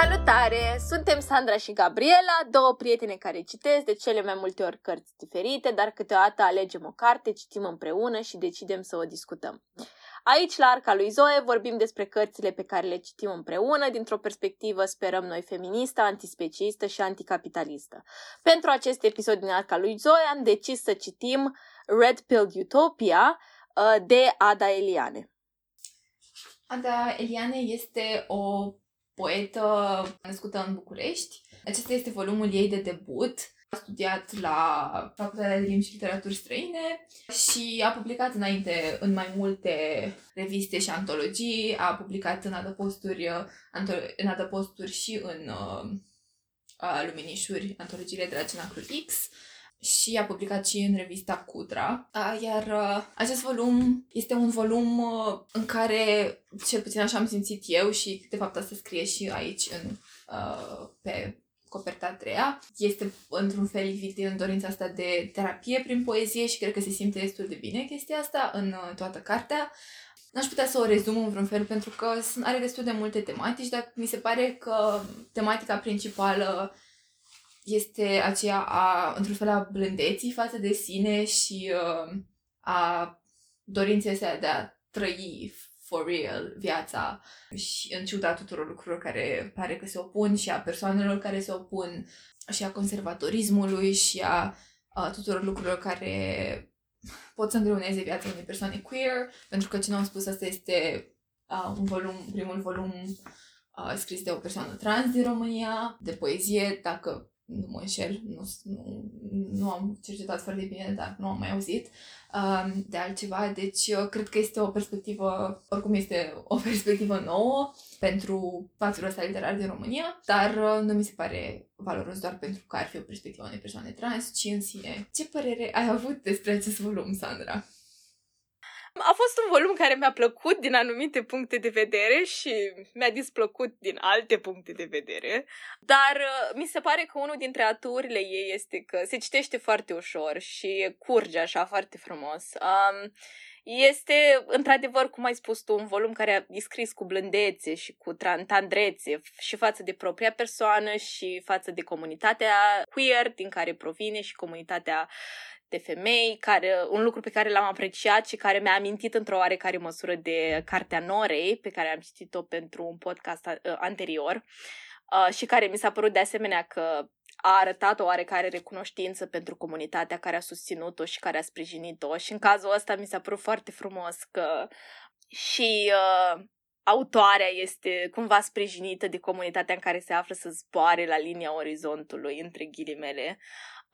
Salutare! Suntem Sandra și Gabriela, două prietene care citesc de cele mai multe ori cărți diferite, dar câteodată alegem o carte, citim împreună și decidem să o discutăm. Aici, la Arca lui Zoe, vorbim despre cărțile pe care le citim împreună, dintr-o perspectivă, sperăm noi, feministă, antispeciistă și anticapitalistă. Pentru acest episod din Arca lui Zoe am decis să citim Red Pill Utopia uh, de Ada Eliane. Ada Eliane este o poetă născută în București. Acesta este volumul ei de debut. A studiat la Facultatea de Limbi și Literaturi Străine și a publicat înainte în mai multe reviste și antologii. A publicat în adăposturi, în adăposturi și în uh, luminișuri antologiile de la Cenacrul X și a publicat și în revista Cudra. Iar uh, acest volum este un volum uh, în care, cel puțin așa am simțit eu și de fapt asta scrie și aici în, uh, pe coperta a treia. Este într-un fel livit în dorința asta de terapie prin poezie și cred că se simte destul de bine chestia asta în toată cartea. N-aș putea să o rezum în vreun fel pentru că are destul de multe tematici, dar mi se pare că tematica principală este aceea a, într-un fel, a blândeții față de sine și uh, a dorinței astea de a trăi for real viața. Și în ciuda tuturor lucrurilor care pare că se opun și a persoanelor care se opun și a conservatorismului și a, a tuturor lucrurilor care pot să îngreuneze viața unei persoane queer, pentru că ce nu am spus asta este uh, un volum, primul volum uh, scris de o persoană trans din România, de poezie, dacă nu mă înșel, nu, nu, nu am cercetat foarte bine, dar nu am mai auzit um, de altceva. Deci, eu cred că este o perspectivă, oricum este o perspectivă nouă pentru spațiul ăsta literar din România, dar uh, nu mi se pare valoros doar pentru că ar fi o perspectivă unei persoane trans, ci în sine. Ce părere ai avut despre acest volum, Sandra? A fost un volum care mi-a plăcut din anumite puncte de vedere și mi-a displăcut din alte puncte de vedere, dar uh, mi se pare că unul dintre aturile ei este că se citește foarte ușor și curge așa foarte frumos. Um, este, într-adevăr, cum ai spus tu, un volum care a scris cu blândețe și cu tandrețe și față de propria persoană și față de comunitatea queer din care provine și comunitatea de femei, care, un lucru pe care l-am apreciat și care mi-a amintit într-o oarecare măsură de Cartea Norei, pe care am citit-o pentru un podcast uh, anterior uh, și care mi s-a părut de asemenea că a arătat o oarecare recunoștință pentru comunitatea care a susținut-o și care a sprijinit-o. Și în cazul ăsta mi s-a părut foarte frumos că și uh, autoarea este cumva sprijinită de comunitatea în care se află să zboare la linia orizontului, între ghilimele,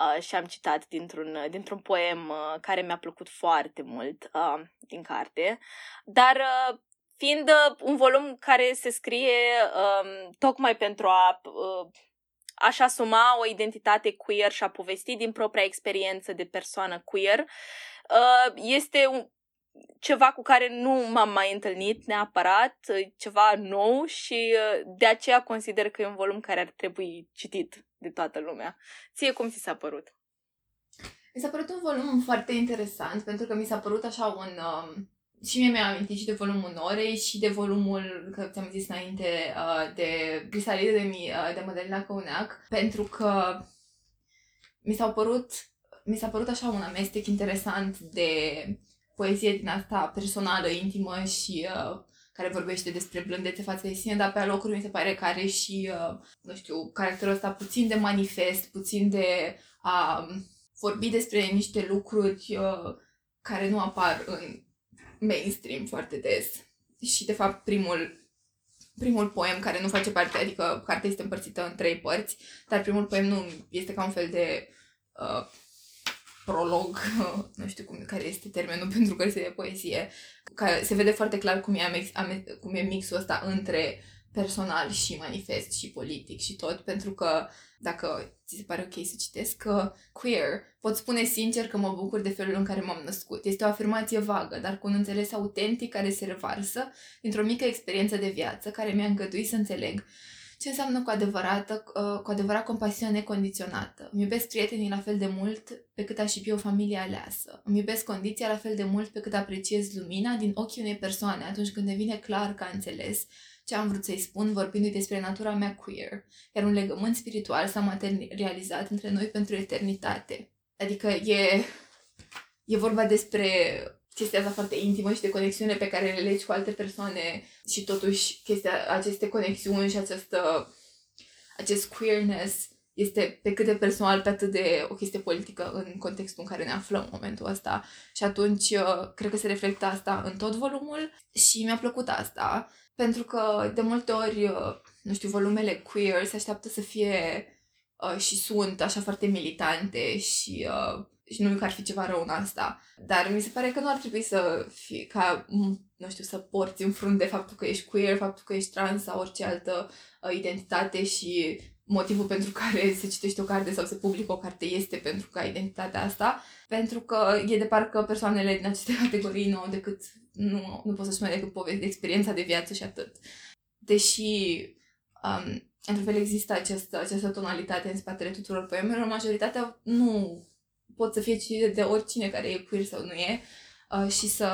uh, și am citat dintr-un, dintr-un poem uh, care mi-a plăcut foarte mult uh, din carte. Dar uh, fiind uh, un volum care se scrie uh, tocmai pentru a uh, aș asuma o identitate queer și a povesti din propria experiență de persoană queer, uh, este un, ceva cu care nu m-am mai întâlnit neapărat, ceva nou și uh, de aceea consider că e un volum care ar trebui citit de toată lumea. Ție cum ți s-a părut? Mi s-a părut un volum foarte interesant pentru că mi s-a părut așa un... Um, și mie mi-am amintit și de volumul Norei și de volumul, că ți-am zis înainte, uh, de Crisalide de, mi, uh, de Madalina Căuneac, pentru că mi s-au părut, mi s-a părut așa un amestec interesant de poezie din asta personală, intimă și uh, care vorbește despre blândețe față de sine, dar pe alocuri mi se pare că are și, uh, nu știu, caracterul ăsta puțin de manifest, puțin de a um, vorbi despre niște lucruri uh, care nu apar în mainstream foarte des. Și, de fapt, primul, primul poem care nu face parte, adică cartea este împărțită în trei părți, dar primul poem nu este ca un fel de uh, prolog, nu știu cum, care este termenul pentru cărțile de poezie, care se vede foarte clar cum e, cum e mixul ăsta între personal și manifest și politic și tot, pentru că dacă ți se pare ok să citesc, că queer, pot spune sincer că mă bucur de felul în care m-am născut. Este o afirmație vagă, dar cu un înțeles autentic care se revarsă dintr-o mică experiență de viață care mi-a îngăduit să înțeleg ce înseamnă cu adevărat, uh, cu adevărat compasiune necondiționată. Îmi iubesc prietenii la fel de mult pe cât aș iubi o familie aleasă. Îmi iubesc condiția la fel de mult pe cât apreciez lumina din ochii unei persoane atunci când devine clar că a înțeles ce am vrut să-i spun vorbindu-i despre natura mea queer, iar un legământ spiritual s-a materializat între noi pentru eternitate. Adică e, e vorba despre chestia asta foarte intimă și de conexiune pe care le legi cu alte persoane și totuși chestia, aceste conexiuni și această, acest queerness este pe cât de personal, pe atât de o chestie politică în contextul în care ne aflăm în momentul ăsta. Și atunci, uh, cred că se reflectă asta în tot volumul și mi-a plăcut asta, pentru că de multe ori, uh, nu știu, volumele queer se așteaptă să fie uh, și sunt așa foarte militante și uh, și nu că ar fi ceva rău în asta. Dar mi se pare că nu ar trebui să fie ca, nu știu, să porți în frunte faptul că ești queer, faptul că ești trans sau orice altă uh, identitate și motivul pentru care se citește o carte sau se publică o carte este pentru că identitatea asta, pentru că e de parcă persoanele din aceste categorii nu au decât, nu, nu pot să-și mai decât povesti de experiența de viață și atât. Deși, um, într-un fel există această, această tonalitate în spatele tuturor poemelor, majoritatea nu pot să fie citite de oricine care e queer sau nu e uh, și să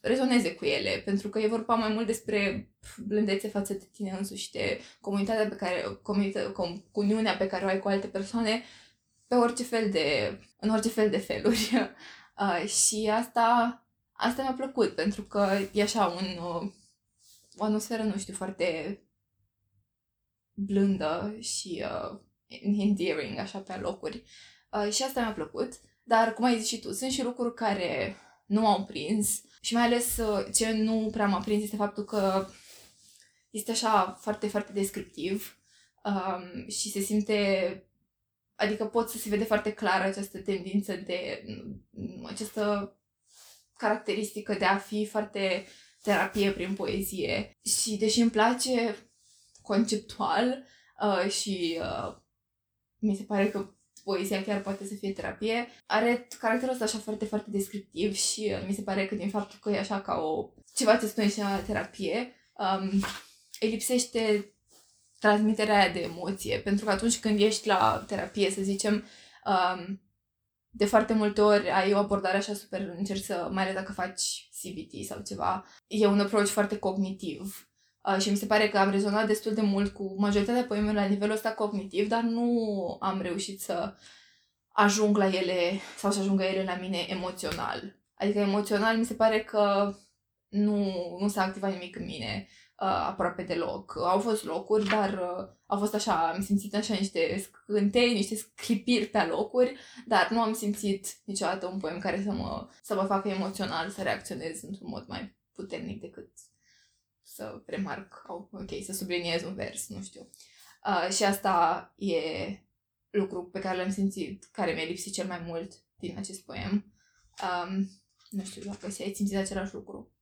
rezoneze cu ele, pentru că e vorba mai mult despre blândețe față de tine însuși și de comunitatea pe care, comunitatea, comuniunea pe care o ai cu alte persoane pe orice fel de, în orice fel de feluri. Uh, și asta, asta mi-a plăcut, pentru că e așa un, uh, o atmosferă, nu știu, foarte blândă și uh, endearing, așa, pe locuri. Uh, și asta mi-a plăcut. Dar, cum ai zis și tu, sunt și lucruri care nu au prins și mai ales uh, ce nu prea m-a prins este faptul că este așa foarte, foarte descriptiv um, și se simte, adică pot să se vede foarte clar această tendință de, mm, această caracteristică de a fi foarte terapie prin poezie. Și deși îmi place conceptual uh, și uh, mi se pare că poezia chiar poate să fie terapie. Are caracterul ăsta așa foarte, foarte descriptiv și uh, mi se pare că din faptul că e așa ca o ceva ce spune și la terapie, um, îi lipsește transmiterea aia de emoție. Pentru că atunci când ești la terapie, să zicem, um, de foarte multe ori ai o abordare așa super, încerci să, mai ales dacă faci CBT sau ceva, e un approach foarte cognitiv Uh, și mi se pare că am rezonat destul de mult cu majoritatea poemelor la nivelul ăsta cognitiv, dar nu am reușit să ajung la ele sau să ajungă ele la mine emoțional. Adică emoțional mi se pare că nu, nu s-a activat nimic în mine uh, aproape deloc. Au fost locuri, dar uh, au fost așa, am simțit așa niște scântei, niște sclipiri pe locuri, dar nu am simțit niciodată un poem care să mă, să mă facă emoțional, să reacționez într-un mod mai puternic decât să remarc, oh, ok, să subliniez un vers, nu știu. Uh, și asta e lucru pe care l-am simțit, care mi-a lipsit cel mai mult din acest poem. Um, nu știu dacă ai simțit același lucru.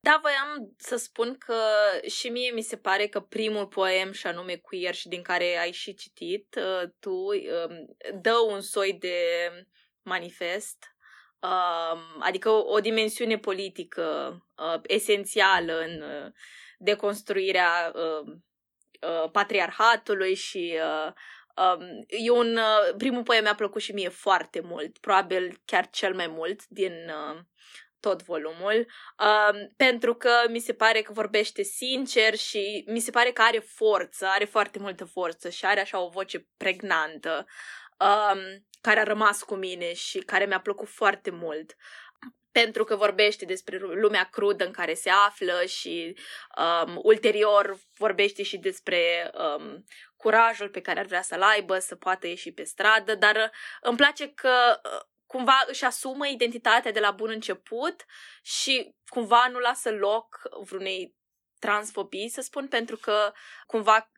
Da, voiam să spun că și mie mi se pare că primul poem, și anume Queer, și din care ai și citit uh, tu, uh, dă un soi de manifest uh, adică o, o dimensiune politică uh, esențială în uh, deconstruirea uh, uh, patriarhatului și uh, um, e un, uh, primul poem mi-a plăcut și mie foarte mult, probabil chiar cel mai mult din uh, tot volumul, uh, pentru că mi se pare că vorbește sincer și mi se pare că are forță, are foarte multă forță și are așa o voce pregnantă um, care a rămas cu mine și care mi-a plăcut foarte mult. Pentru că vorbește despre lumea crudă în care se află și um, ulterior vorbește și despre um, curajul pe care ar vrea să-l aibă, să poată ieși pe stradă, dar uh, îmi place că uh, cumva își asumă identitatea de la bun început și cumva nu lasă loc vreunei transfobii, să spun, pentru că cumva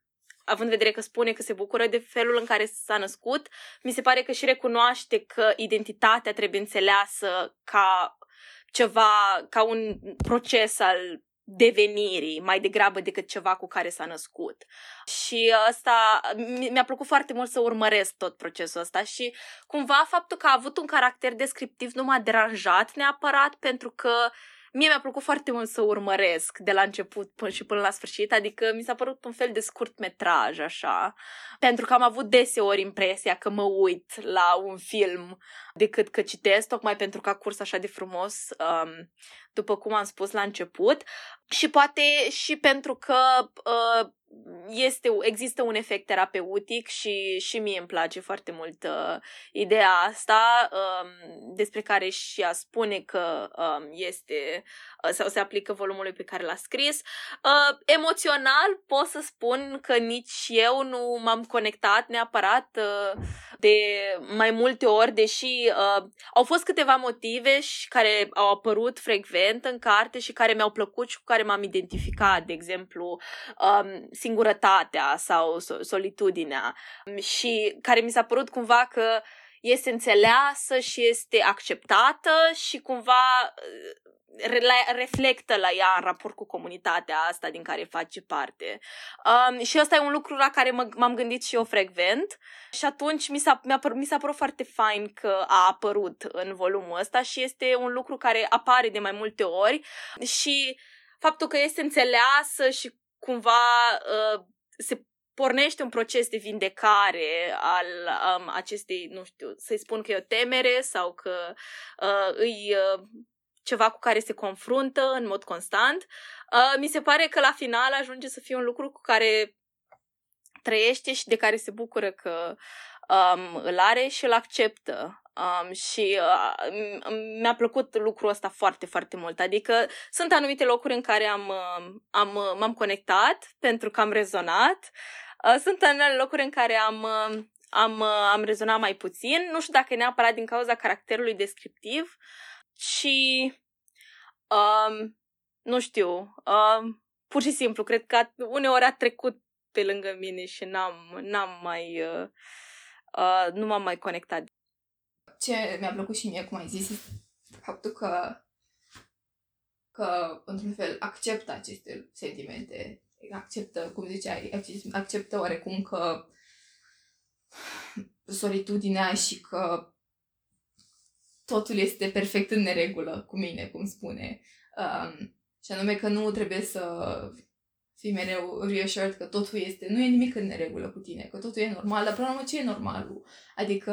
având în vedere că spune că se bucură de felul în care s-a născut, mi se pare că și recunoaște că identitatea trebuie înțeleasă ca ceva, ca un proces al devenirii, mai degrabă decât ceva cu care s-a născut. Și asta mi-a plăcut foarte mult să urmăresc tot procesul ăsta și cumva faptul că a avut un caracter descriptiv nu m-a deranjat neapărat pentru că mie mi-a plăcut foarte mult să urmăresc de la început până și până la sfârșit, adică mi s-a părut un fel de scurt metraj, așa, pentru că am avut deseori impresia că mă uit la un film decât că citesc, tocmai pentru că a curs așa de frumos, um, după cum am spus la început, și poate și pentru că uh, este, există un efect terapeutic și, și mie îmi place foarte mult uh, ideea asta um, despre care și ea spune că um, este uh, sau se aplică volumului pe care l-a scris. Uh, emoțional pot să spun că nici eu nu m-am conectat neapărat uh, de mai multe ori, deși uh, au fost câteva motive și care au apărut frecvent în carte și care mi-au plăcut și cu care m-am identificat, de exemplu, um, singurătatea sau solitudinea. Și care mi s-a părut cumva că este înțeleasă și este acceptată și cumva reflectă la ea în raport cu comunitatea asta din care face parte. Um, și ăsta e un lucru la care m- m-am gândit și eu frecvent. Și atunci mi s-a, mi-a, mi s-a părut foarte fain că a apărut în volumul ăsta și este un lucru care apare de mai multe ori. Și faptul că este înțeleasă și cumva uh, se pornește un proces de vindecare al um, acestei, nu știu, să-i spun că e o temere sau că uh, îi uh, ceva cu care se confruntă în mod constant. Uh, mi se pare că la final ajunge să fie un lucru cu care trăiește și de care se bucură că um, îl are și îl acceptă. Um, și uh, mi-a plăcut lucrul ăsta foarte, foarte mult. Adică sunt anumite locuri în care am, uh, am, uh, m-am conectat pentru că am rezonat. Uh, sunt anumite locuri în care am, uh, am, uh, am rezonat mai puțin. Nu știu dacă e neapărat din cauza caracterului descriptiv, ci um, nu știu, um, pur și simplu, cred că uneori a trecut pe lângă mine și n-am, n-am mai, uh, uh, nu m-am mai conectat. Ce mi-a plăcut și mie, cum ai zis, faptul că, că într-un fel, acceptă aceste sentimente, acceptă, cum ziceai, acceptă oarecum că solitudinea și că totul este perfect în neregulă cu mine, cum spune. Um, și anume că nu trebuie să fii mereu reassured că totul este, nu e nimic în neregulă cu tine, că totul e normal, dar până la ce e normalul? Adică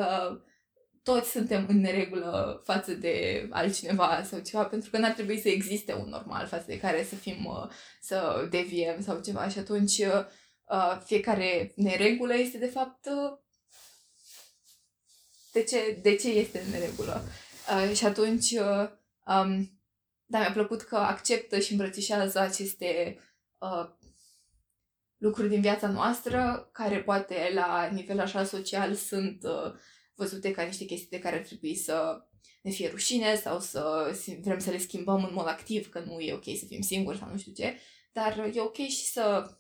toți suntem în neregulă față de altcineva sau ceva, pentru că n-ar trebui să existe un normal față de care să fim, uh, să deviem sau ceva și atunci uh, fiecare neregulă este de fapt uh, de ce, de ce este în neregulă. Uh, și atunci, uh, um, da, mi-a plăcut că acceptă și îmbrățișează aceste uh, lucruri din viața noastră, care poate la nivel așa social sunt uh, văzute ca niște chestii de care ar trebui să ne fie rușine sau să vrem să le schimbăm în mod activ, că nu e ok să fim singuri sau nu știu ce, dar e ok și să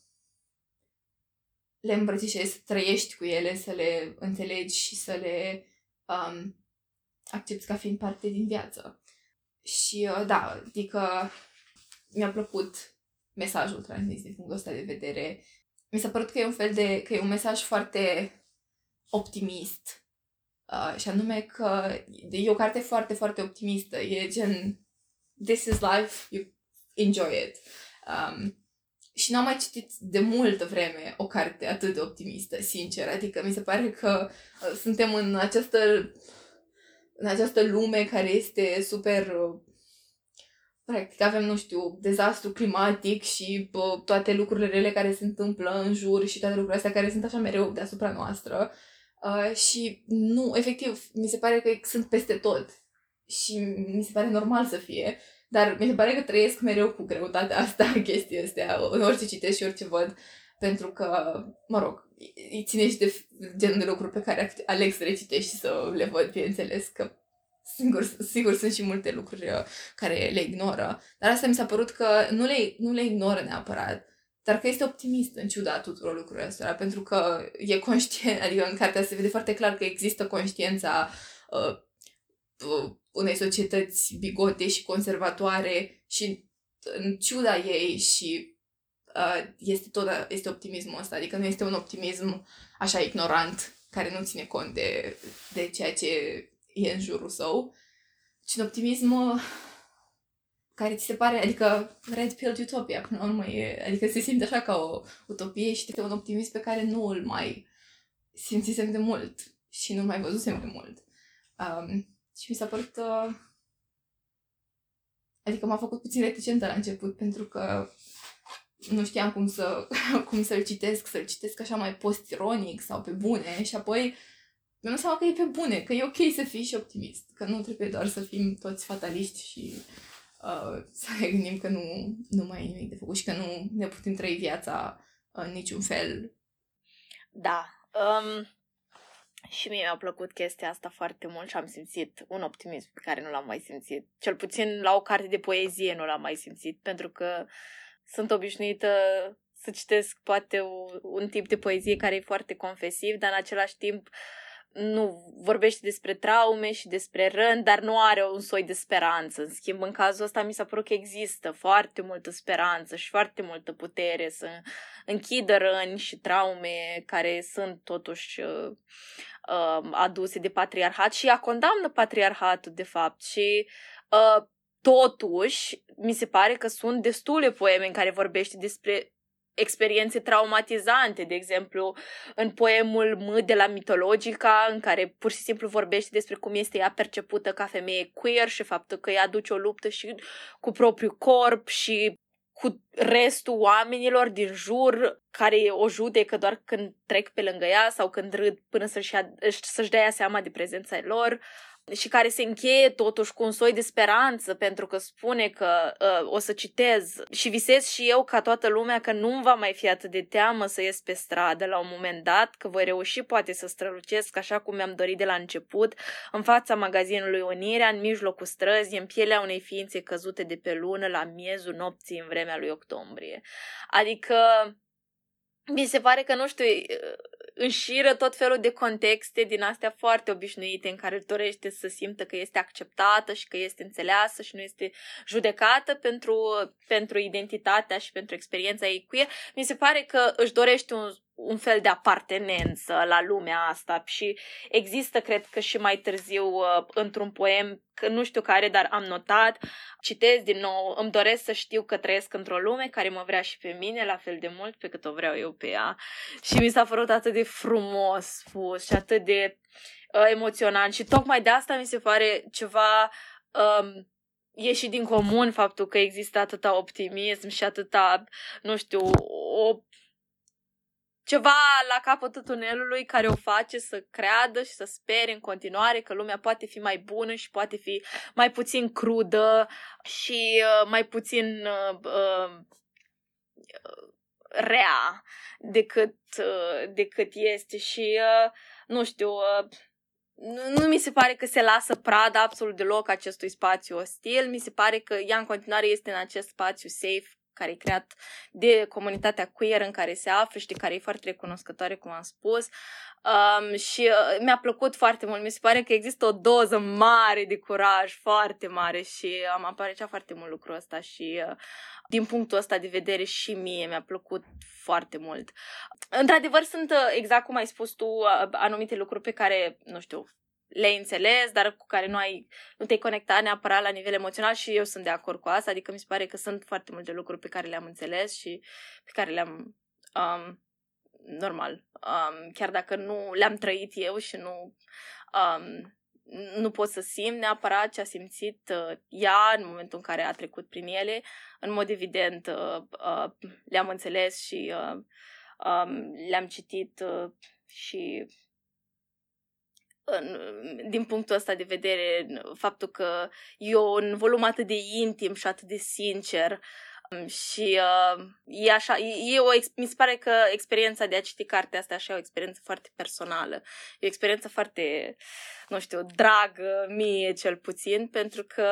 le îmbrățișezi, să trăiești cu ele, să le înțelegi și să le um, accepti ca fiind parte din viață. Și uh, da, adică mi-a plăcut mesajul transmis din punctul ăsta de vedere. Mi s-a părut că e un fel de, că e un mesaj foarte optimist. Uh, și anume că e o carte foarte, foarte optimistă. E gen, this is life, you enjoy it. Um, și n-am mai citit de multă vreme o carte atât de optimistă, sincer. Adică mi se pare că uh, suntem în această, în această lume care este super... Uh, practic avem, nu știu, dezastru climatic și uh, toate lucrurile rele care se întâmplă în jur și toate lucrurile astea care sunt așa mereu deasupra noastră. Uh, și nu, efectiv, mi se pare că sunt peste tot. Și mi se pare normal să fie. Dar mi se pare că trăiesc mereu cu greutatea asta, chestia astea, în orice citesc și orice văd, pentru că, mă rog, îi ține și de genul de lucruri pe care Alex le citești și să le văd, bineînțeles, că Sigur, sigur sunt și multe lucruri uh, care le ignoră, dar asta mi s-a părut că nu le, nu le ignoră neapărat, dar că este optimist în ciuda tuturor lucrurilor astea, pentru că e conștient, adică în cartea se vede foarte clar că există conștiința uh, uh, unei societăți bigote și conservatoare și în ciuda ei și uh, este tot este optimismul ăsta, adică nu este un optimism așa ignorant care nu ține cont de, de ceea ce e în jurul său, ci un optimism uh, care ți se pare, adică Red Pill Utopia, până la urmă, e, adică se simte așa ca o utopie și este un optimism pe care nu îl mai simțisem de mult și nu mai văzusem de mult. Um, și mi s-a părut... Uh, adică m-a făcut puțin reticentă la început, pentru că nu știam cum, să, cum să-l citesc, să-l citesc așa mai post-ironic sau pe bune și apoi mi-am seama că e pe bune, că e ok să fii și optimist, că nu trebuie doar să fim toți fataliști și uh, să ne gândim că nu, nu mai e nimic de făcut și că nu ne putem trăi viața în niciun fel. Da. Um, și mie mi-a plăcut chestia asta foarte mult și am simțit un optimism pe care nu l-am mai simțit. Cel puțin la o carte de poezie nu l-am mai simțit, pentru că sunt obișnuită să citesc poate un tip de poezie care e foarte confesiv, dar în același timp uh, nu vorbește despre traume și despre răni, dar nu are un soi de speranță. În schimb, în cazul ăsta mi s-a părut că există foarte multă speranță și foarte multă putere să închidă răni și traume care sunt totuși uh, uh, aduse de patriarhat și ea condamnă patriarhatul, de fapt, și uh, totuși mi se pare că sunt destule poeme în care vorbește despre experiențe traumatizante, de exemplu, în poemul M de la Mitologica, în care pur și simplu vorbește despre cum este ea percepută ca femeie queer și faptul că ea duce o luptă și cu propriul corp și cu restul oamenilor din jur care o judecă doar când trec pe lângă ea sau când râd până să-și, să-și dea seama de prezența lor și care se încheie totuși cu un soi de speranță pentru că spune că uh, o să citez și visez și eu ca toată lumea că nu va mai fi atât de teamă să ies pe stradă la un moment dat, că voi reuși poate să strălucesc așa cum mi-am dorit de la început, în fața magazinului Unirea, în mijlocul străzii, în pielea unei ființe căzute de pe lună la miezul nopții în vremea lui octombrie. Adică mi se pare că, nu știu, înșiră tot felul de contexte din astea foarte obișnuite în care dorește să simtă că este acceptată și că este înțeleasă și nu este judecată pentru, pentru identitatea și pentru experiența ei queer. Mi se pare că își dorește un, un fel de apartenență la lumea asta și există, cred că și mai târziu, uh, într-un poem, că nu știu care, dar am notat, citez din nou, îmi doresc să știu că trăiesc într-o lume care mă vrea și pe mine la fel de mult pe cât o vreau eu pe ea. Și mi s-a părut atât de frumos spus și atât de uh, emoționant și tocmai de asta mi se pare ceva um, ieși din comun faptul că există atâta optimism și atâta, nu știu, o ceva la capătul tunelului care o face să creadă și să spere în continuare că lumea poate fi mai bună și poate fi mai puțin crudă și uh, mai puțin uh, uh, rea decât, uh, decât este. Și uh, nu știu, uh, nu, nu mi se pare că se lasă pradă absolut deloc acestui spațiu ostil, mi se pare că ea în continuare este în acest spațiu safe care e creat de comunitatea queer în care se află și de care e foarte recunoscătoare, cum am spus. Um, și uh, mi-a plăcut foarte mult. Mi se pare că există o doză mare de curaj, foarte mare și am apreciat foarte mult lucrul ăsta și uh, din punctul ăsta de vedere și mie mi-a plăcut foarte mult. Într-adevăr, sunt, uh, exact cum ai spus tu, uh, anumite lucruri pe care, nu știu, le-ai înțeles, dar cu care nu, ai, nu te-ai conectat neapărat la nivel emoțional și eu sunt de acord cu asta, adică mi se pare că sunt foarte multe lucruri pe care le-am înțeles și pe care le-am um, normal, um, chiar dacă nu le-am trăit eu și nu um, nu pot să simt neapărat ce a simțit uh, ea în momentul în care a trecut prin ele. În mod evident, uh, uh, le-am înțeles și uh, um, le-am citit uh, și din punctul ăsta de vedere, faptul că e un volum atât de intim și atât de sincer um, și uh, e așa, e o, mi se pare că experiența de a citi cartea asta așa e o experiență foarte personală. E o experiență foarte, nu știu, dragă mie cel puțin, pentru că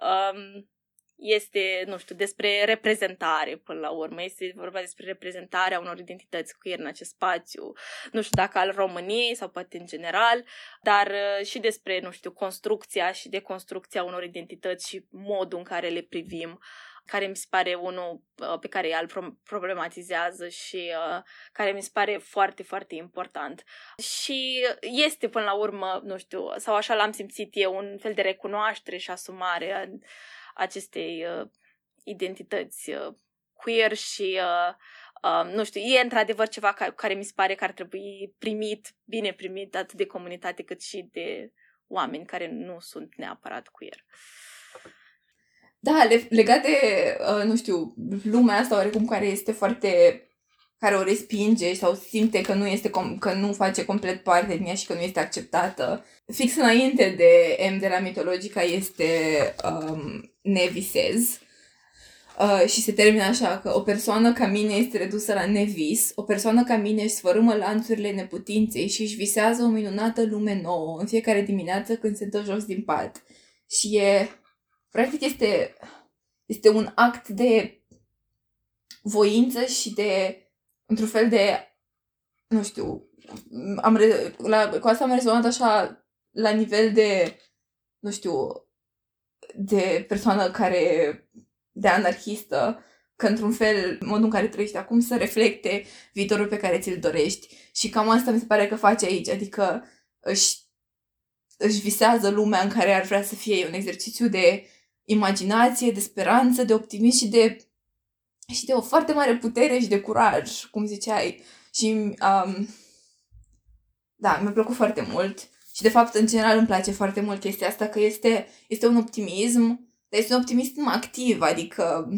um, este, nu știu, despre reprezentare până la urmă. Este vorba despre reprezentarea unor identități queer în acest spațiu. Nu știu dacă al României sau poate în general, dar uh, și despre, nu știu, construcția și deconstrucția unor identități și modul în care le privim care mi se pare unul uh, pe care el problematizează și uh, care mi se pare foarte, foarte important. Și este până la urmă, nu știu, sau așa l-am simțit eu, un fel de recunoaștere și asumare acestei uh, identități uh, queer și uh, uh, nu știu, e într-adevăr ceva ca, care mi se pare că ar trebui primit, bine primit, atât de comunitate cât și de oameni care nu sunt neapărat queer. Da, legat de, uh, nu știu, lumea asta oarecum care este foarte care o respinge sau simte că nu, este com- că nu face complet parte din ea și că nu este acceptată. Fix înainte de M de la mitologica este um, Nevisez. Uh, și se termină așa că o persoană ca mine este redusă la nevis, o persoană ca mine își sfărâmă lanțurile neputinței și își visează o minunată lume nouă în fiecare dimineață când se dă jos din pat. Și e, practic este, este un act de voință și de într-un fel de, nu știu, am re- la, cu asta am rezonat așa la nivel de, nu știu, de persoană care, de anarhistă, că într-un fel, modul în care trăiești acum să reflecte viitorul pe care ți-l dorești. Și cam asta mi se pare că face aici, adică își, își visează lumea în care ar vrea să fie un exercițiu de imaginație, de speranță, de optimism și de și de o foarte mare putere și de curaj, cum ziceai. Și um, da, mi-a plăcut foarte mult. Și de fapt, în general, îmi place foarte mult chestia asta, că este, este un optimism, dar este un optimism activ, adică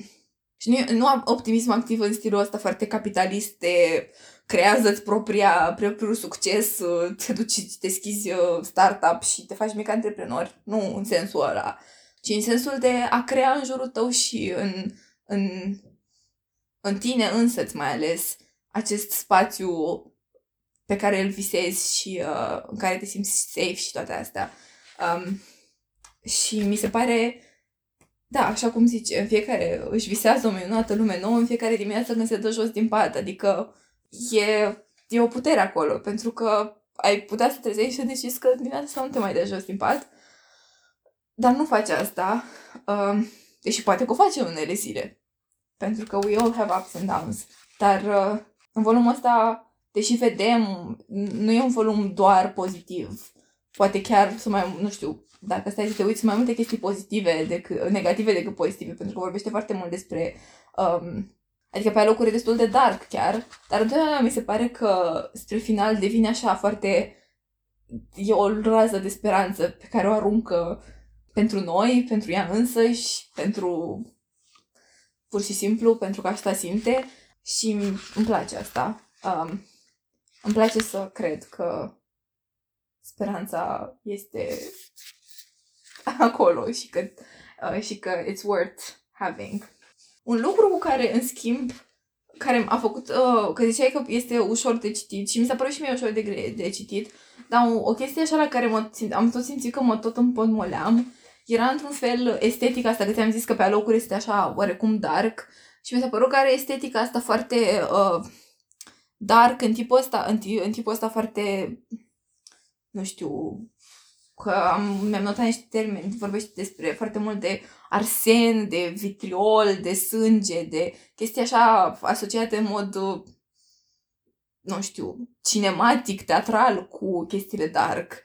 și nu, nu optimism activ în stilul ăsta foarte capitalist de creează-ți propria, propriul succes, te duci, te deschizi uh, startup și te faci mic antreprenor. Nu în sensul ăla, ci în sensul de a crea în jurul tău și în, în în tine însăți mai ales acest spațiu pe care îl visezi și uh, în care te simți safe și toate astea. Um, și mi se pare, da, așa cum zice, în fiecare își visează o minunată lume nouă în fiecare dimineață când se dă jos din pat. Adică e, e o putere acolo, pentru că ai putea să trezești și să decizi că dimineața să nu te mai dai jos din pat. Dar nu face asta. Um, deși poate că o face unele zile pentru că we all have ups and downs. Dar uh, în volumul ăsta, deși vedem, nu e un volum doar pozitiv. Poate chiar să mai, nu știu, dacă stai să te uiți, mai multe chestii pozitive decât, negative decât pozitive, pentru că vorbește foarte mult despre um, Adică pe locuri destul de dark chiar, dar întotdeauna mi se pare că spre final devine așa foarte... E o rază de speranță pe care o aruncă pentru noi, pentru ea însăși, pentru pur și simplu pentru că asta simte și îmi place asta. Um, îmi place să cred că speranța este acolo și că, uh, și că it's worth having. Un lucru cu care, în schimb, care a făcut, uh, că ziceai că este ușor de citit și mi s-a părut și mie ușor de, de citit, dar o, o chestie așa la care mă, am tot simțit că mă tot împotmoleam era într-un fel estetica asta, că ți-am zis că pe alocuri este așa oarecum dark și mi s-a părut că are estetica asta foarte uh, dark în tipul ăsta, în, în tipul ăsta foarte, nu știu, că am, mi-am notat niște termeni, vorbește despre foarte mult de arsen, de vitriol, de sânge, de chestii așa asociate în mod, nu știu, cinematic, teatral cu chestiile dark.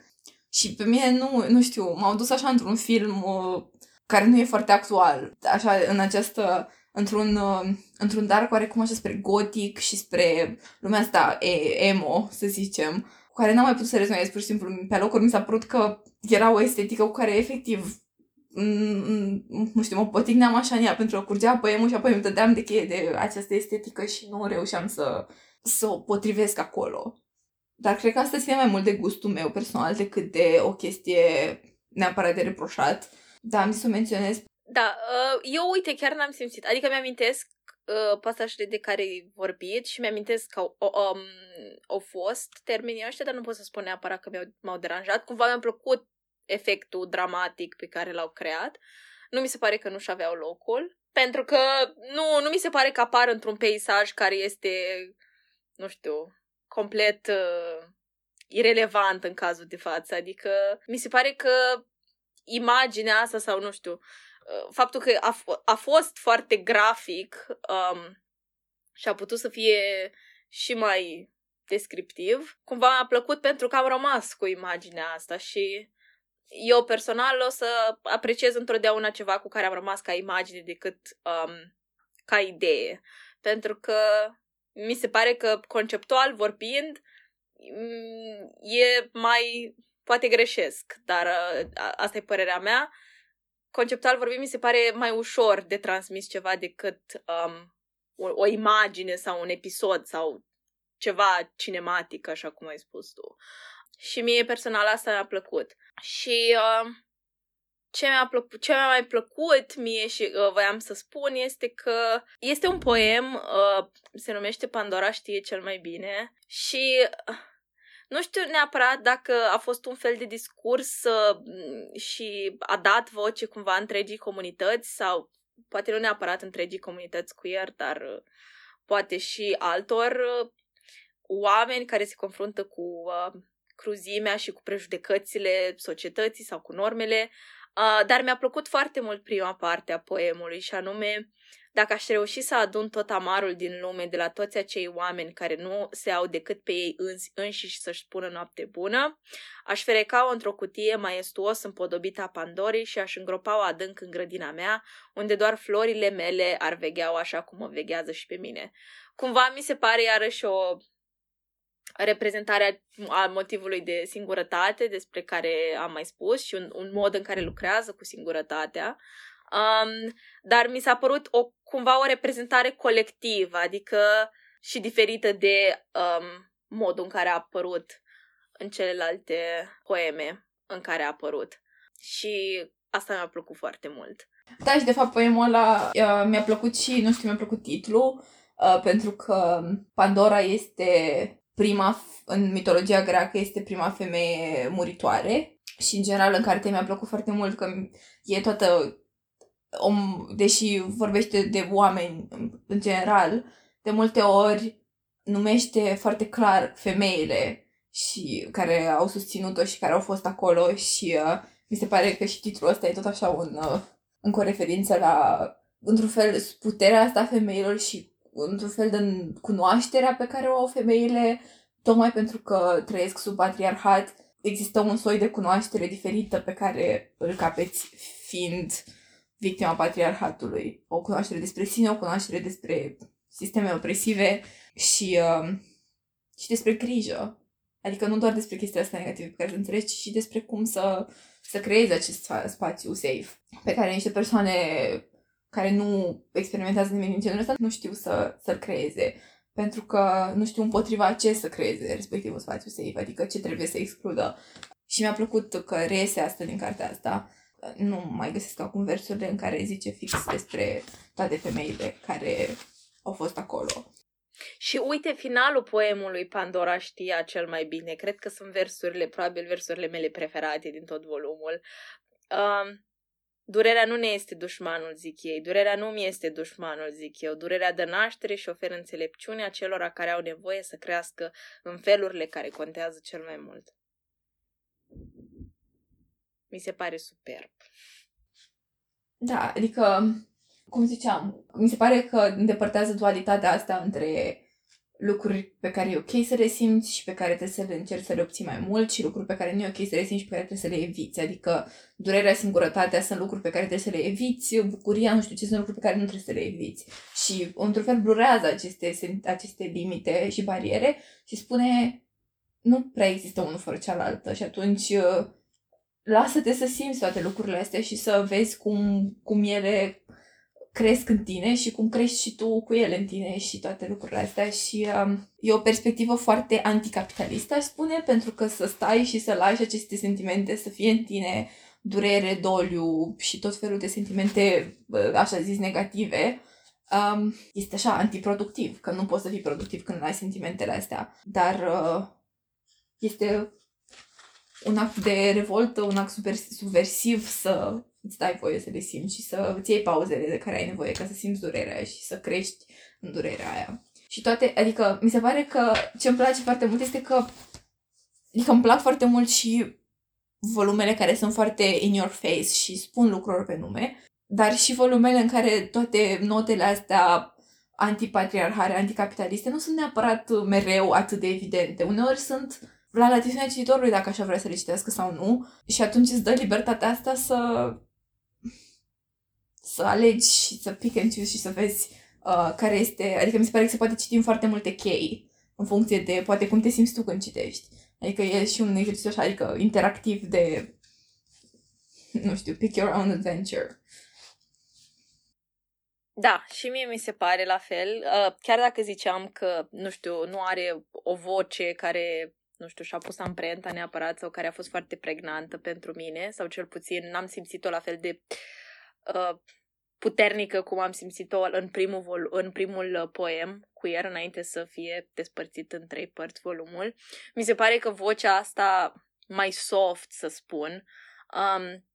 Și pe mine nu, nu știu, m-au dus așa într-un film uh, care nu e foarte actual. Așa, în această, într-un, uh, într-un dark oarecum așa spre gotic și spre lumea asta e, emo, să zicem, cu care n-am mai putut să rezonez pur și simplu. Pe locuri mi s-a părut că era o estetică cu care efectiv nu știu, mă potigneam așa în ea pentru că curgea poemul și apoi îmi dădeam de cheie de această estetică și nu reușeam să, să o potrivesc acolo. Dar cred că asta ține mai mult de gustul meu personal decât de o chestie neapărat de reproșat. Da, am zis să o menționez. Da, uh, eu uite, chiar n-am simțit. Adică mi-amintesc uh, pasajele de care ai vorbit și mi-amintesc că au, um, au fost termenii ăștia, dar nu pot să spun neapărat că mi-au, m-au deranjat. Cumva mi-a plăcut efectul dramatic pe care l-au creat. Nu mi se pare că nu-și aveau locul. Pentru că nu, nu mi se pare că apar într-un peisaj care este, nu știu, complet uh, irelevant în cazul de față. Adică mi se pare că imaginea asta sau nu știu, uh, faptul că a, f- a fost foarte grafic um, și a putut să fie și mai descriptiv, cumva mi-a plăcut pentru că am rămas cu imaginea asta și eu personal o să apreciez întotdeauna ceva cu care am rămas ca imagine decât um, ca idee. Pentru că mi se pare că conceptual vorbind mm, e mai... poate greșesc, dar uh, asta e părerea mea. Conceptual vorbind mi se pare mai ușor de transmis ceva decât um, o, o imagine sau un episod sau ceva cinematic, așa cum ai spus tu. Și mie personal asta mi-a plăcut. Și uh, ce mi-a, plăcut, ce mi-a mai plăcut mie și uh, voiam să spun este că este un poem, uh, se numește Pandora știe cel mai bine și uh, nu știu neapărat dacă a fost un fel de discurs uh, și a dat voce cumva întregii comunități sau poate nu neapărat întregii comunități queer, dar uh, poate și altor uh, oameni care se confruntă cu uh, cruzimea și cu prejudecățile societății sau cu normele, uh, dar mi-a plăcut foarte mult prima parte a poemului și anume dacă aș reuși să adun tot amarul din lume de la toți acei oameni care nu se au decât pe ei înși, înșiși să-și spună noapte bună, aș fereca-o într-o cutie maestuos împodobită a Pandorii și aș îngropa-o adânc în grădina mea, unde doar florile mele ar vegheau așa cum mă veghează și pe mine. Cumva mi se pare iarăși o reprezentarea a motivului de singurătate despre care am mai spus și un, un mod în care lucrează cu singurătatea. Um, dar mi s-a părut o, cumva o reprezentare colectivă, adică și diferită de um, modul în care a apărut în celelalte poeme în care a apărut. Și asta mi-a plăcut foarte mult. Da, și de fapt poemul ăla uh, mi-a plăcut și, nu știu, mi-a plăcut titlul, uh, pentru că Pandora este prima, în mitologia greacă, este prima femeie muritoare și, în general, în carte mi-a plăcut foarte mult că e toată, om, deși vorbește de oameni în general, de multe ori numește foarte clar femeile și care au susținut-o și care au fost acolo și uh, mi se pare că și titlul ăsta e tot așa un, uh, încă o referință la, într-un fel, puterea asta a femeilor și într-un fel de cunoașterea pe care o au femeile, tocmai pentru că trăiesc sub patriarhat, există un soi de cunoaștere diferită pe care îl capeți fiind victima patriarhatului. O cunoaștere despre sine, o cunoaștere despre sisteme opresive și, uh, și despre grijă. Adică nu doar despre chestia asta negative pe care să înțelegi, ci și despre cum să, să creezi acest spațiu safe pe care niște persoane care nu experimentează nimic din genul ăsta nu știu să, să-l creeze. Pentru că nu știu împotriva ce să creeze respectivul spațiu safe, adică ce trebuie să excludă. Și mi-a plăcut că reiese asta din cartea asta. Nu mai găsesc acum versurile în care zice fix despre toate femeile care au fost acolo. Și uite, finalul poemului Pandora știa cel mai bine. Cred că sunt versurile, probabil versurile mele preferate din tot volumul. Um, Durerea nu ne este dușmanul, zic ei. Durerea nu mi este dușmanul, zic eu. Durerea dă naștere și oferă înțelepciunea celor care au nevoie să crească în felurile care contează cel mai mult. Mi se pare superb. Da, adică, cum ziceam, mi se pare că îndepărtează dualitatea asta între lucruri pe care e ok să le simți și pe care trebuie să le încerci să le obții mai mult și lucruri pe care nu e ok să le simți și pe care trebuie să le eviți. Adică durerea, singurătatea sunt lucruri pe care trebuie să le eviți, bucuria, nu știu ce, sunt lucruri pe care nu trebuie să le eviți. Și într-un fel blurează aceste, aceste limite și bariere și spune nu prea există unul fără cealaltă și atunci uh, lasă-te să simți toate lucrurile astea și să vezi cum, cum ele cresc în tine și cum crești și tu cu ele în tine și toate lucrurile astea. Și um, e o perspectivă foarte anticapitalistă, aș spune, pentru că să stai și să lași aceste sentimente să fie în tine durere, doliu și tot felul de sentimente, așa zis, negative, um, este așa antiproductiv, că nu poți să fii productiv când ai sentimentele astea, dar uh, este un act de revoltă, un act super subversiv să îți dai voie să le simți și să îți iei pauzele de care ai nevoie ca să simți durerea și să crești în durerea aia. Și toate, adică mi se pare că ce îmi place foarte mult este că adică îmi plac foarte mult și volumele care sunt foarte in your face și spun lucruri pe nume, dar și volumele în care toate notele astea antipatriarhare, anticapitaliste nu sunt neapărat mereu atât de evidente. Uneori sunt la latitudinea cititorului dacă așa vrea să le citească sau nu și atunci îți dă libertatea asta să să alegi și să pick and choose și să vezi uh, care este, adică mi se pare că se poate citi în foarte multe chei în funcție de poate cum te simți tu când citești. Adică e și un exercițiu așa, adică interactiv de nu știu, pick your own adventure. Da, și mie mi se pare la fel. Uh, chiar dacă ziceam că, nu știu, nu are o voce care, nu știu, și-a pus amprenta neapărat sau care a fost foarte pregnantă pentru mine, sau cel puțin n-am simțit-o la fel de uh, puternică cum am simțit-o în primul, vol- în primul poem, Queer, înainte să fie despărțit în trei părți volumul. Mi se pare că vocea asta mai soft, să spun, um,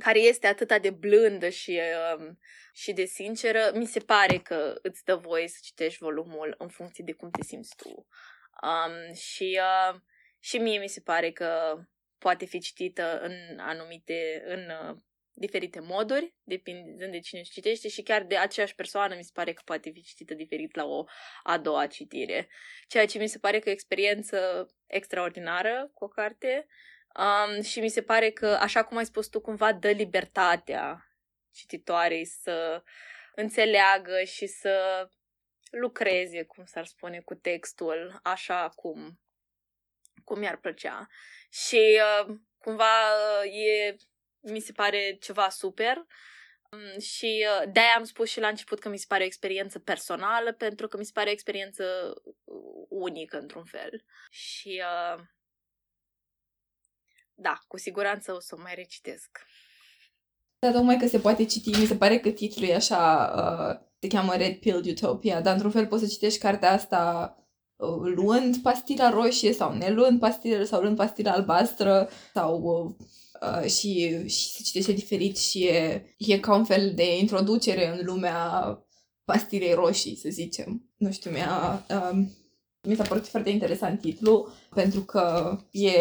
care este atât de blândă și, um, și de sinceră, mi se pare că îți dă voie să citești volumul în funcție de cum te simți tu. Um, și, uh, și mie mi se pare că poate fi citită în anumite, în uh, diferite moduri, depindând de cine citește și chiar de aceeași persoană mi se pare că poate fi citită diferit la o a doua citire. Ceea ce mi se pare că e o experiență extraordinară cu o carte Um, și mi se pare că, așa cum ai spus tu, cumva dă libertatea cititoarei să înțeleagă și să lucreze, cum s-ar spune, cu textul, așa cum, cum i-ar plăcea. Și uh, cumva e, mi se pare ceva super. Um, și uh, de-aia am spus și la început că mi se pare o experiență personală, pentru că mi se pare o experiență unică, într-un fel. Și uh, da, cu siguranță o să o mai recitesc. Da, tocmai că se poate citi, mi se pare că titlul e așa, uh, se cheamă Red Pill Utopia, dar într-un fel poți să citești cartea asta uh, luând pastila roșie sau ne luând pastila sau luând pastila albastră sau uh, uh, și, și se citește diferit și e, e ca un fel de introducere în lumea pastilei roșii, să zicem. Nu știu, mi-a, uh, mi s-a părut foarte interesant titlul pentru că e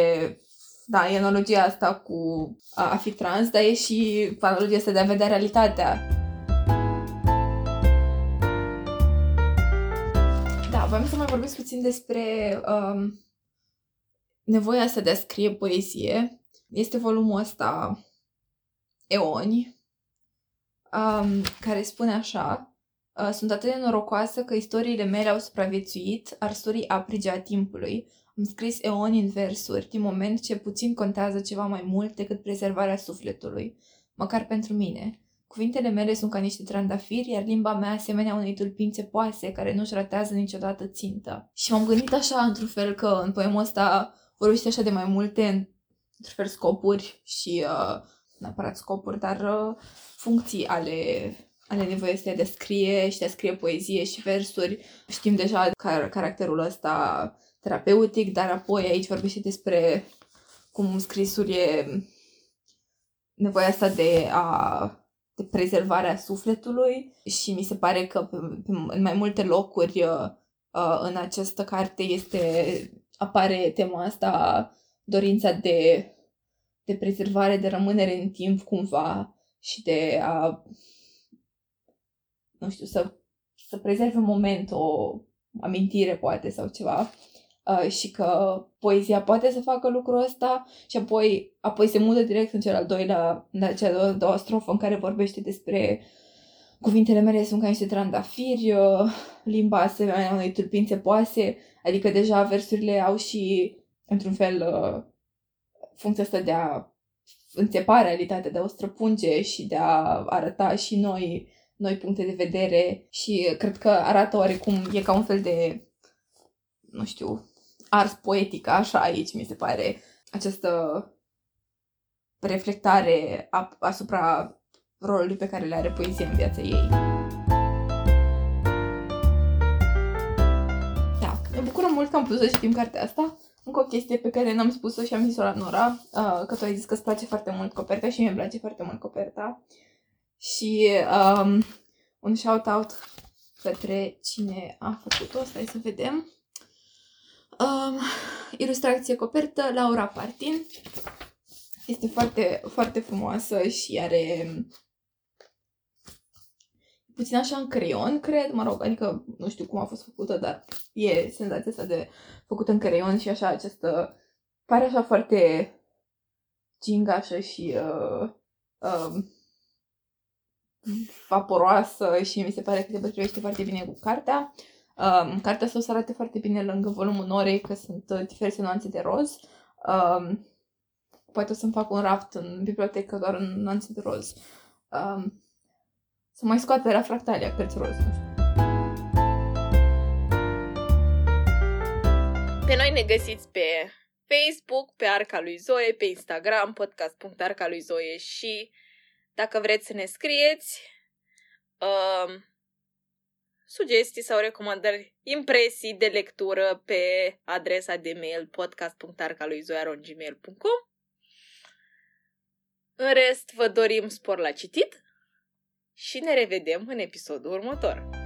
da, e analogia asta cu a, a fi trans, dar e și analogia asta de a vedea realitatea. Da, vreau să mai vorbesc puțin despre um, nevoia asta de a scrie poezie. Este volumul ăsta Eoni, um, care spune așa Sunt atât de norocoasă că istoriile mele au supraviețuit arsurii aprige a timpului, am scris eoni în versuri, din moment ce puțin contează ceva mai mult decât prezervarea sufletului, măcar pentru mine. Cuvintele mele sunt ca niște trandafiri, iar limba mea asemenea unei tulpințe poase care nu-și ratează niciodată țintă. Și m-am gândit așa, într-un fel, că în poemul ăsta vorbește așa de mai multe, într-un fel, scopuri și, uh, neapărat scopuri, dar uh, funcții ale ale nevoie de a scrie și de a scrie poezie și versuri. Știm deja car- caracterul ăsta terapeutic, dar apoi aici vorbește despre cum scrisul e nevoia asta de a de prezervarea sufletului și mi se pare că pe, pe, în mai multe locuri uh, uh, în această carte este apare tema asta, dorința de, de prezervare, de rămânere în timp cumva și de a nu știu, să, să prezerve un moment, o amintire poate sau ceva uh, și că poezia poate să facă lucrul ăsta și apoi, apoi se mută direct în cel al doilea, în cea doua, doua strofă în care vorbește despre cuvintele mele sunt ca niște trandafiri, uh, limba asemenea unei tulpințe poase, adică deja versurile au și, într-un fel, uh, funcția asta de a înțepa realitatea, de a o străpunge și de a arăta și noi noi puncte de vedere și cred că arată oarecum, e ca un fel de, nu știu, ars poetică, așa aici mi se pare, această reflectare asupra rolului pe care le are poezia în viața ei. Da, mă bucură mult că am putut să citim cartea asta. Încă o chestie pe care n-am spus-o și am zis-o la Nora, uh, că tu ai zis că îți place foarte mult coperta și mie îmi place foarte mult coperta. Și um, un shout-out către cine a făcut-o, stai să vedem. Um, ilustrație copertă, Laura Partin. Este foarte, foarte frumoasă și are puțin așa în creion, cred, mă rog, adică nu știu cum a fost făcută, dar e senzația asta de făcută în creion și așa această, pare așa foarte gingașă și uh, uh, vaporoasă și mi se pare că se potrivește foarte bine cu cartea. Um, cartea asta o să arate foarte bine lângă volumul Norei, că sunt uh, diverse nuanțe de roz. Um, poate o să-mi fac un raft în bibliotecă doar în nuanțe de roz. Um, să mai scoat pe la fractalia cărți roz, Pe noi ne găsiți pe Facebook, pe Arca lui Zoe, pe Instagram, podcast.arca lui Zoe și dacă vreți să ne scrieți uh, sugestii sau recomandări, impresii de lectură pe adresa de mail podcast.arcaluizoe.gmail.com În rest, vă dorim spor la citit și ne revedem în episodul următor.